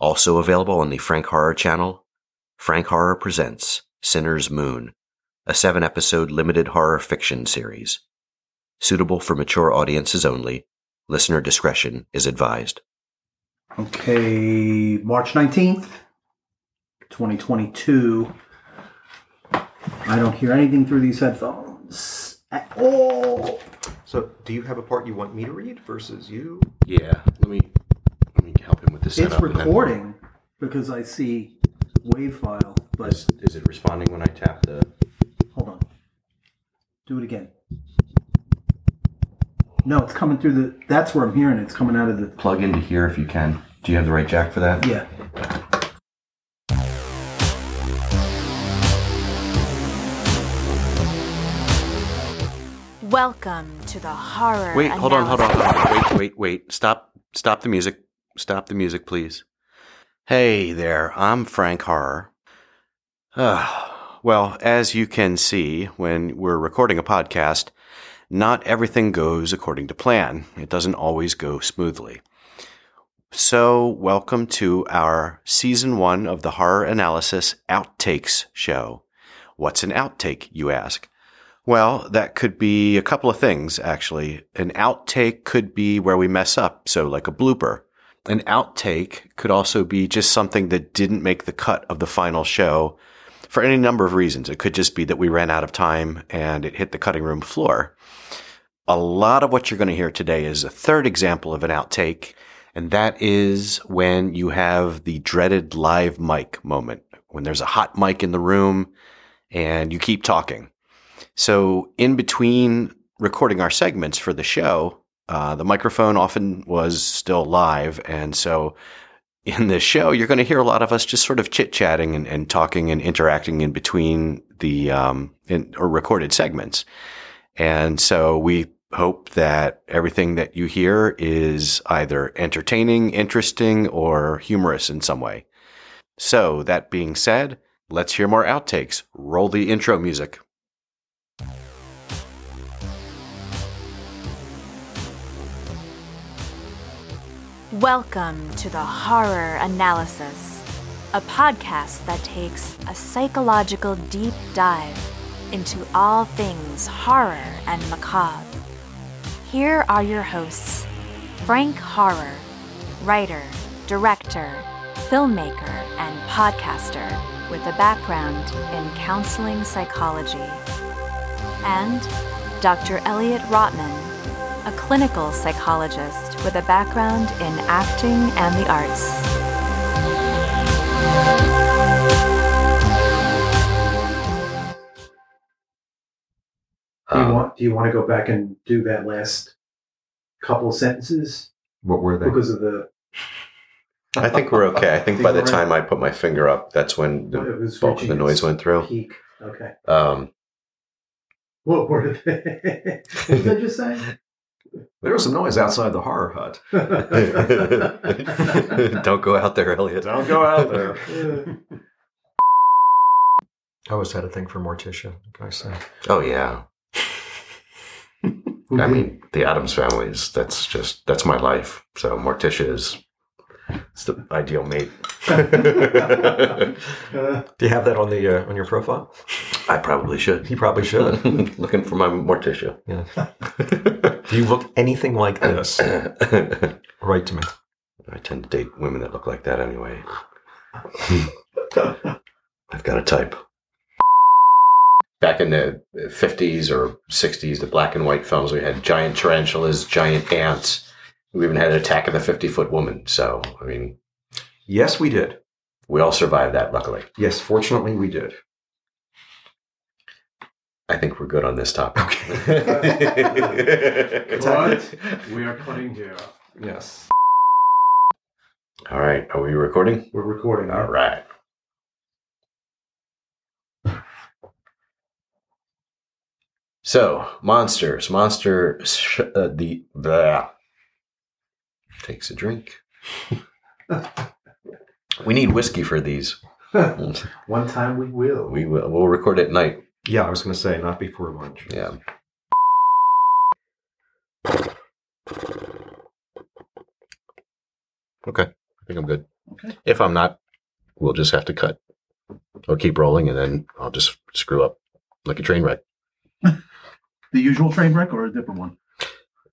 Also available on the Frank Horror channel, Frank Horror presents Sinner's Moon, a seven episode limited horror fiction series. Suitable for mature audiences only. Listener discretion is advised. Okay, March 19th, 2022. I don't hear anything through these headphones at all. So, do you have a part you want me to read versus you? Yeah, let me let me help him with the It's setup. and then- recording because I see wave file, but Is, is it responding when I tap the? hold on. Do it again. No, it's coming through the. That's where I'm hearing it. It's coming out of the. Plug into here if you can. Do you have the right jack for that? Yeah. Welcome to the horror. Wait, hold on, hold on, analysis. hold on. Wait, wait, wait. Stop, stop the music. Stop the music, please. Hey there, I'm Frank Horror. Ah, well, as you can see, when we're recording a podcast, not everything goes according to plan. It doesn't always go smoothly. So, welcome to our season one of the Horror Analysis Outtakes show. What's an outtake, you ask? Well, that could be a couple of things, actually. An outtake could be where we mess up, so like a blooper. An outtake could also be just something that didn't make the cut of the final show for any number of reasons. It could just be that we ran out of time and it hit the cutting room floor. A lot of what you're going to hear today is a third example of an outtake, and that is when you have the dreaded live mic moment, when there's a hot mic in the room and you keep talking. So, in between recording our segments for the show, uh, the microphone often was still live. And so, in this show, you're going to hear a lot of us just sort of chit chatting and, and talking and interacting in between the um, in, or recorded segments. And so, we hope that everything that you hear is either entertaining, interesting, or humorous in some way. So, that being said, let's hear more outtakes. Roll the intro music. Welcome to the Horror Analysis, a podcast that takes a psychological deep dive into all things horror and macabre. Here are your hosts Frank Horror, writer, director, filmmaker, and podcaster with a background in counseling psychology, and Dr. Elliott Rotman a clinical psychologist with a background in acting and the arts. Do you Um, want? Do you want to go back and do that last couple sentences What were they? because of the? I think we're okay. I think by the time I put my finger up, that's when the bulk of the noise went through. Peak. Okay. Um, What were they? what did I just say? There was some noise outside the horror hut. don't go out there, Elliott. Don't go out there. I always had a thing for Morticia. What can I say? Oh yeah. I mean, the Addams family is that's just that's my life. So Morticia is it's the ideal mate. uh, Do you have that on the uh, on your profile? I probably should. You probably should. Looking for my Morticia. Yeah. Do you look anything like this? Write to me. I tend to date women that look like that anyway. I've got a type. Back in the 50s or 60s, the black and white films, we had giant tarantulas, giant ants. We even had an attack of the 50 foot woman. So, I mean, Yes, we did. we all survived that, luckily. Yes, fortunately, we did. I think we're good on this topic. Okay. What? we are cutting here. Yes. all right. Are we recording? we're recording. All right. So, monsters. Monster. Sh- uh, the. Blah. Takes a drink. we need whiskey for these. One time we will. We will. We'll record at night. Yeah, I was going to say not before lunch. Yeah. Okay. I think I'm good. Okay. If I'm not, we'll just have to cut or keep rolling, and then I'll just screw up like a train wreck. The usual train wreck or a different one?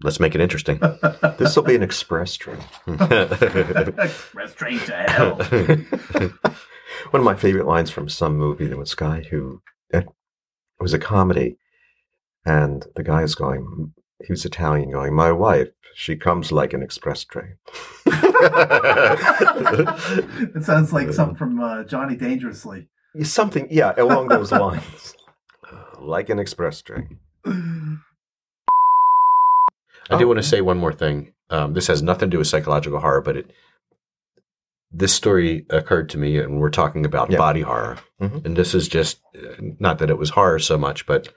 Let's make it interesting. This will be an express train. Express train to hell. One of my favorite lines from some movie, there was a guy who, eh, it was a comedy, and the guy is going, he was Italian, going, My wife, she comes like an express train. it sounds like something from uh, Johnny Dangerously. Something, yeah, along those lines. like an express train. I do Oh, want to say one more thing. Um, this has nothing to do with psychological horror, but it this story occurred to me, and we're talking about Yeah. body horror. Mhm. And this is just not that it was horror so much, but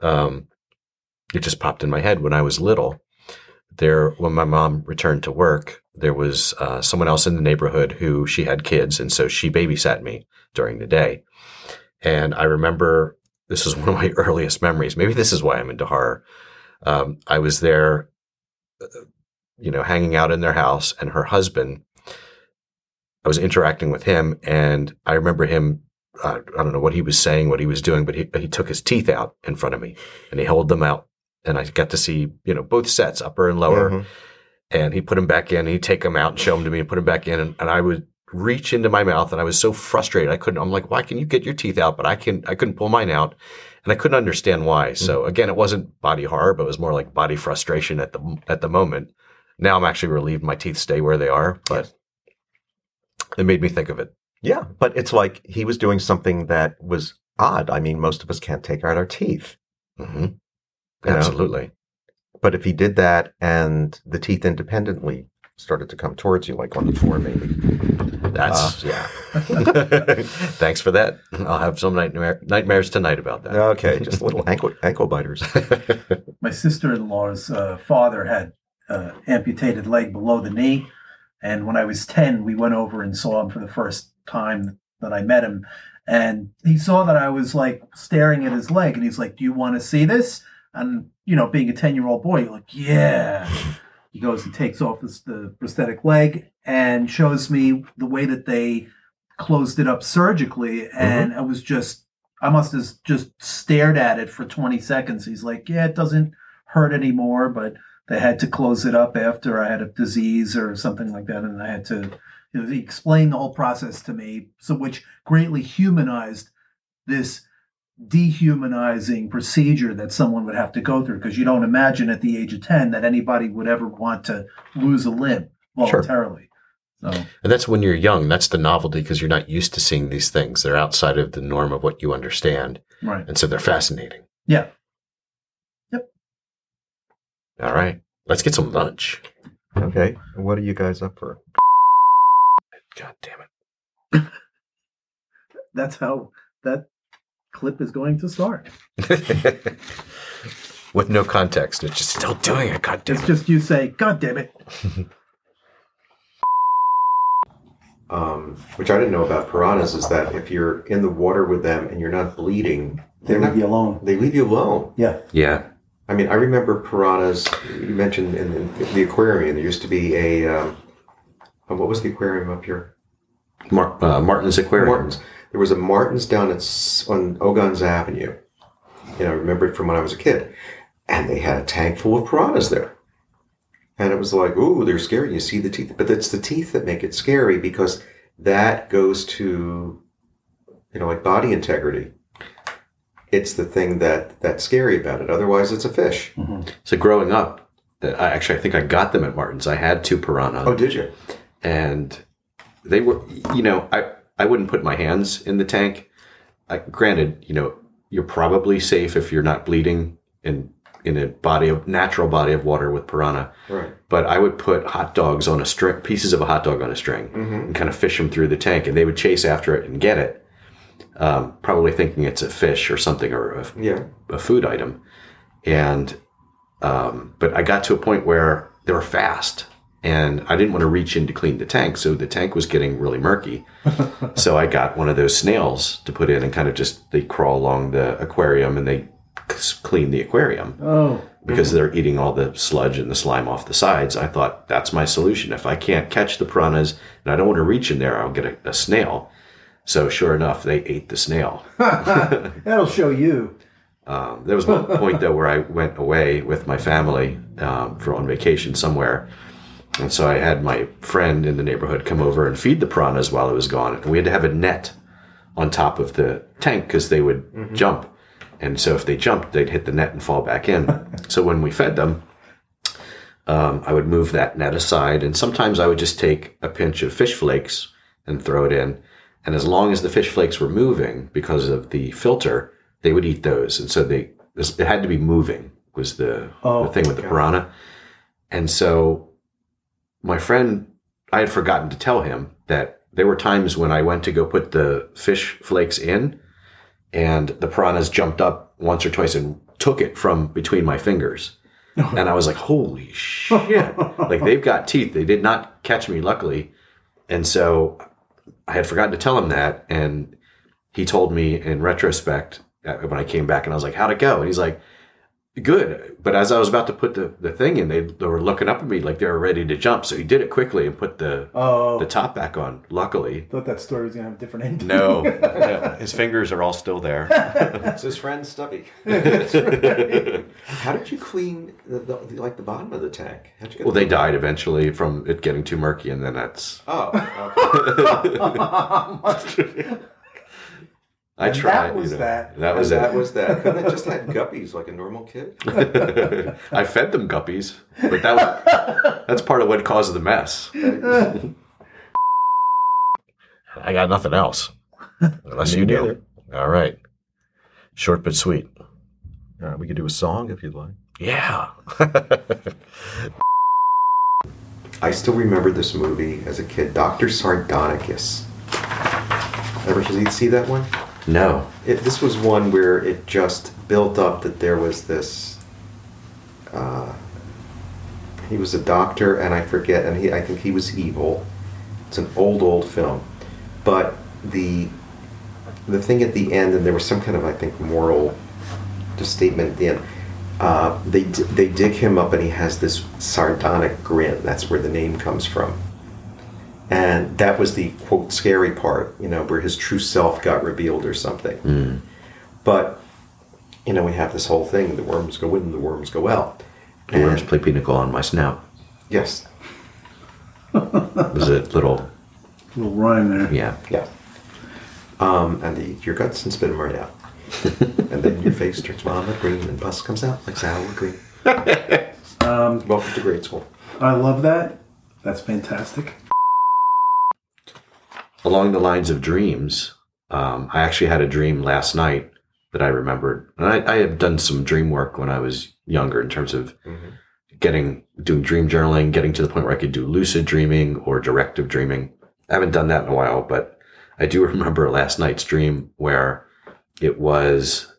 um, it just popped in my head when I was little. There, when my mom returned to work, there was uh, someone else in the neighborhood who she had kids, and so she babysat me during the day. And I remember this is one of my earliest memories. Maybe this is why I'm into horror. Um, I was there, uh, you know, hanging out in their house, and her husband. I was interacting with him, and I remember him. Uh, I don't know what he was saying, what he was doing, but he he took his teeth out in front of me, and he held them out, and I got to see you know both sets, upper and lower, Mhm. and he put them back in. He'd take them out and show them to me and put them back in. And, and I would reach into my mouth and I was so frustrated. I couldn't, I'm like, why can you get your teeth out? But I can, I couldn't pull mine out and I couldn't understand why. So again, it wasn't body horror, but it was more like body frustration at the, at the moment. Now I'm actually relieved my teeth stay where they are, but it made me think of it. Yeah, but it's like he was doing something that was odd. I mean, most of us can't take out our teeth. hmm You know? Absolutely. But if he did that and the teeth independently started to come towards you, like on the floor, maybe. That's, yeah. Thanks for that. I'll have some nightmare, nightmares tonight about that. Okay, just little ankle ankle biters. My sister in law's uh, father had uh, amputated leg below the knee. And when I was 10, we went over and saw him for the first time that I met him. And he saw that I was like staring at his leg. And he's like, Do you want to see this? And, you know, being a 10 year old boy, you're like, Yeah. He goes and takes off this, the prosthetic leg and shows me the way that they closed it up surgically. And mm-hmm. I was just, I must have just stared at it for 20 seconds. He's like, Yeah, it doesn't hurt anymore, but they had to close it up after I had a disease or something like that. And I had to, you know, he explained the whole process to me, so which greatly humanized this dehumanizing procedure that someone would have to go through because you don't imagine at the age of 10 that anybody would ever want to lose a limb voluntarily Sure. So, And that's when you're young. That's the novelty because you're not used to seeing these things. They're outside of the norm of what you understand. right. And so they're fascinating. Yeah. All right. Let's get some lunch. Okay, what are you guys up for? God damn it. That's how that clip is going to start. With no context. It's just still doing it. God damn It's it. just you say, God damn it. Um, which I didn't know about piranhas is that if you're in the water with them and you're not bleeding, they're not. alone. They leave you alone. Yeah. yeah. I mean, I remember piranhas. You mentioned in, in the aquarium. There used to be a. Um, what was the aquarium up here? Mar- uh, Martin's Aquarium. Martin's. There was a Martin's down at on Ogons Avenue. You know, I remember it from when I was a kid, and they had a tank full of piranhas there. And it was like, ooh, they're scary. You see the teeth, but it's the teeth that make it scary because that goes to, you know, like body integrity. It's the thing that that's scary about it. Otherwise, it's a fish. So growing up, uh, I actually I think I got them at Martin's. I had two piranha. Oh, did you? and they were you know i i wouldn't put my hands in the tank I, granted you know you're probably safe if you're not bleeding in in a body of natural body of water with piranha Right. but i would put hot dogs on a string pieces of a hot dog on a string and kind of fish them through the tank and they would chase after it and get it um, probably thinking it's a fish or something or a, Yeah. a food item. And, um, but I got to a point where they were fast and I didn't want to reach in to clean the tank. So the tank was getting really murky. so I got one of those snails to put in and kind of just, they crawl along the aquarium and they clean the aquarium Oh, because they're eating all the sludge and the slime off the sides. I thought that's my solution. If I can't catch the piranhas and I don't want to reach in there, I'll get a, a snail. So sure enough, they ate the snail. that'll show you. Um, there was one point though where I went away with my family um, for on vacation somewhere, and so I had my friend in the neighborhood come over and feed the piranhas while I was gone, and we had to have a net on top of the tank because they would jump, and so if they jumped, they'd hit the net and fall back in. so when we fed them, um, I would move that net aside, and sometimes I would just take a pinch of fish flakes and throw it in. And as long as the fish flakes were moving because of the filter, they would eat those. And so they it had to be moving was the, Oh, the thing with the piranha. And so my friend, I had forgotten to tell him that there were times when I went to go put the fish flakes in, and the piranhas jumped up once or twice and took it from between my fingers. And I was like, holy shit. like they've got teeth. They did not catch me, luckily. And so I had forgotten to tell him that. And he told me in retrospect when I came back and I was like, how'd it go? And he's like, good. But as I was about to put the, the thing in, they, they were looking up at me like they were ready to jump. So he did it quickly and put the, Oh, the top back on, luckily. thought that story was gonna have a different ending. No, no, his fingers are all still there. It's his friend Stubby. How did you clean the, the, like the bottom of the tank? How'd you get Well, they the- died eventually from it getting too murky, and then that's. Oh, okay. I And tried. that you was know. that. That was that it. was that. Couldn't have just had guppies like a normal kid? I fed them guppies, but that was that's part of what caused the mess. I got nothing else, unless you do. All right, short but sweet. All right, we could do a song if you'd like. Yeah. I still remember this movie as a kid, Doctor Sardonicus. Ever see that one? No. It, this was one where it just built up that there was this. Uh, he was a doctor, and I forget, and he I think he was evil. It's an old, old film, but the the thing at the end, and there was some kind of I think moral just statement at the end. Uh, they they dig him up, and he has this sardonic grin. That's where the name comes from. And that was the quote scary part, you know, where his true self got revealed or something. But you know, we have this whole thing: the worms go in, the worms go out. The worms play pinochle on my snout. Yes, Was a little Little rhyme there. yeah. yeah. Um, and they eat your guts and spit them right out. and then your face turns vomit green, and pus comes out like sour cream. Um, Welcome to grade school. I love that. That's fantastic. Along the lines of dreams, um, I actually had a dream last night that I remembered, and I, I had done some dream work when I was younger in terms of getting doing dream journaling, getting to the point where I could do lucid dreaming or directive dreaming. I haven't done that in a while, but I do remember last night's dream where it was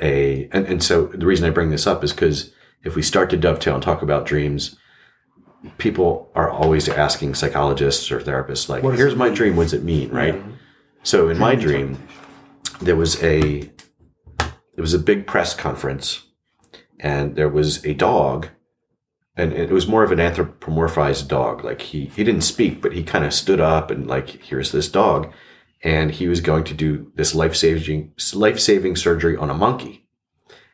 a, and, and so the reason I bring this up is because if we start to dovetail and talk about dreams, people are always asking psychologists or therapists, like, What here's my dream, what does it mean, right? So in my dream, there was a it was a big press conference, and there was a dog, and it was more of an anthropomorphized dog. Like he he didn't speak, but he kind of stood up and like, here's this dog, and he was going to do this life saving life saving surgery on a monkey,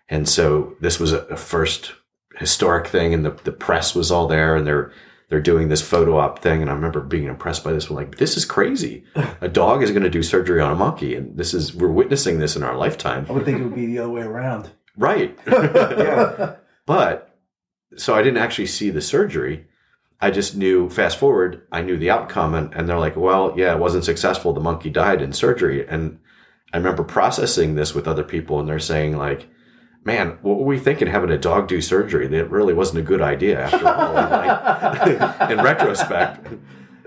and so this was a, a first historic thing, and the the press was all there, and they're they're doing this photo op thing, and I remember being impressed by this one. Like, this is crazy. A dog is going to do surgery on a monkey, and this is we're witnessing this in our lifetime. I would think it would be the other way around. Right. yeah. But so I didn't actually see the surgery. I just knew, fast forward, I knew the outcome. And, and they're like, well, yeah, it wasn't successful. The monkey died in surgery. And I remember processing this with other people, and they're saying, like, man, what were we thinking having a dog do surgery? That really wasn't a good idea after all. Like, in retrospect.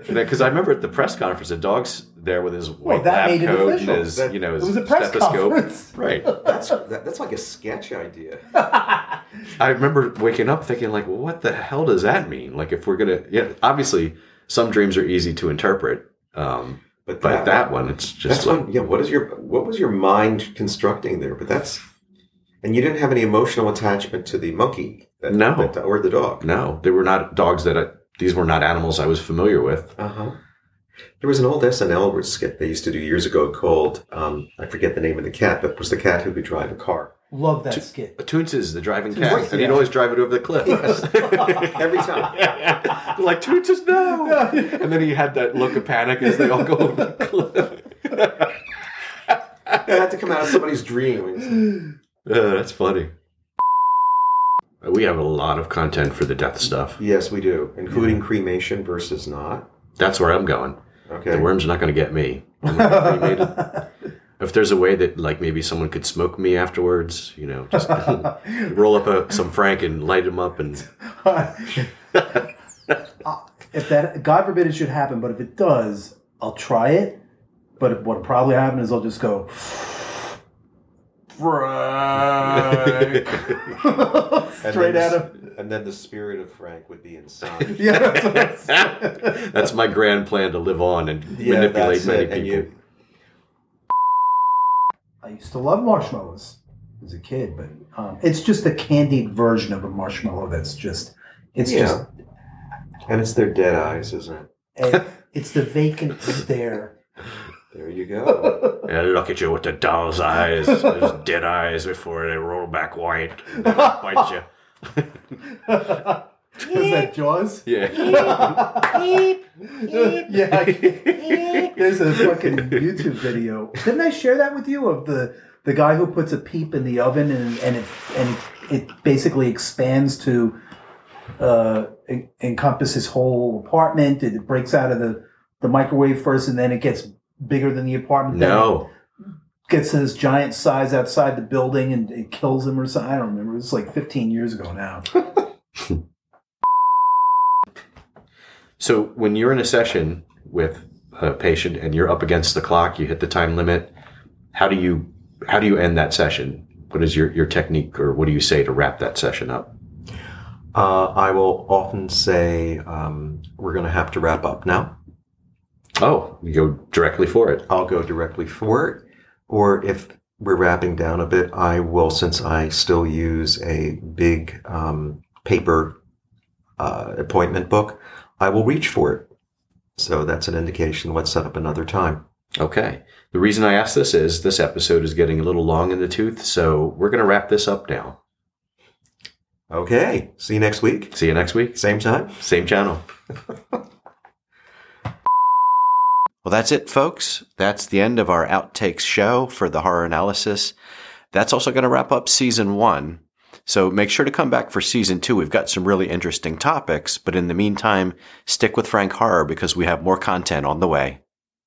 Because I remember at the press conference, the dog's there with his white that lab made it coat and official. his, That- you know, It his was a press stethoscope. conference. Right. That's that, that's like a sketch idea. I remember waking up thinking, like, well, what the hell does that mean? Like, if we're gonna, yeah, obviously, some dreams are easy to interpret, um, But but that, one, it's just That's like, one. Yeah. What is your what was your mind constructing there? But that's And you didn't have any emotional attachment to the monkey, that, No. that- or the dog. No, they were not dogs that I, these were not animals I was familiar with. Uh huh. There was an old SNL skit they used to do years ago called um, I forget the name of the cat, but it was the cat who could drive a car Love that skit. Toonces the driving Toonces, cat, and he'd always drive it over the cliff. every time. They're like Toonces no, and then he had that look of panic as they all go over the cliff. It had to come out of somebody's dream. Uh, that's funny. We have a lot of content for the death stuff. Yes, we do, including cremation versus not. That's where I'm going. Okay. The worms are not going to get me. I'm gonna cremated. if there's a way that, like, maybe someone could smoke me afterwards, you know, just roll up a, some Frank and light him up, and if that God forbid it should happen, but if it does, I'll try it. But what will probably happen is I'll just go Frank straight then out the- of And then the spirit of Frank would be inside. yeah. That's what I'm saying. that's my grand plan to live on and Yeah, manipulate many it, people. you- I used to love marshmallows as a kid, but um, it's just a candied version of a marshmallow. That's just it's Yeah. And it's their dead eyes, isn't it? it's the vacant stare. There you go. And I look at you with the doll's eyes, those dead eyes before they roll back white, and bite you. Is that Jaws? Yeah. yeah, I- there's a fucking YouTube video. Didn't I share that with you of the the guy who puts a peep in the oven and and it and it basically expands to uh, en- encompass his whole apartment. It breaks out of the the microwave first, and then it gets bigger than the apartment. No. gets to this giant size outside the building, and it kills him or something. I don't remember. It was like 15 years ago now. So when you're in a session with a patient and you're up against the clock, you hit the time limit. How do you how do you end that session? What is your, your technique or what do you say to wrap that session up? Uh, I will often say, um, we're going to have to wrap up now. Oh, you go directly for it. I'll go directly for it. Or if we're wrapping down a bit, I will, since I still use a big um, paper uh, appointment book, I will reach for it. So that's an indication. Let's set up another time. Okay. The reason I ask this is this episode is getting a little long in the tooth, so we're going to wrap this up now. Okay. See you next week. See you next week. Same time. Same channel. Well, that's it, folks. That's the end of our outtakes show for the horror analysis. That's also going to wrap up season one. So make sure to come back for season two. We've got some really interesting topics, but in the meantime, stick with Frank Horror because we have more content on the way.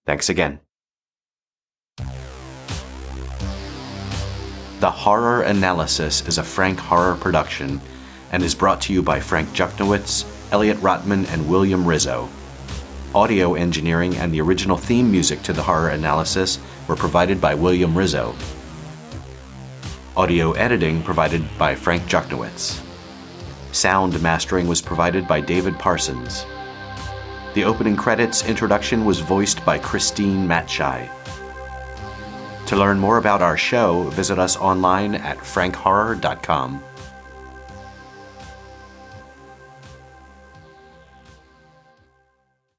Thanks again. The Horror Analysis is a Frank Horror production and is brought to you by Frank Juchniewicz, Elliott Rotman, and William Rizzo. Audio engineering and the original theme music to the horror analysis were provided by William Rizzo. Audio editing provided by Frank Juchniewicz. Sound mastering was provided by David Parsons. The opening credits introduction was voiced by Christine Matshai. To learn more about our show, visit us online at frankhorror.com.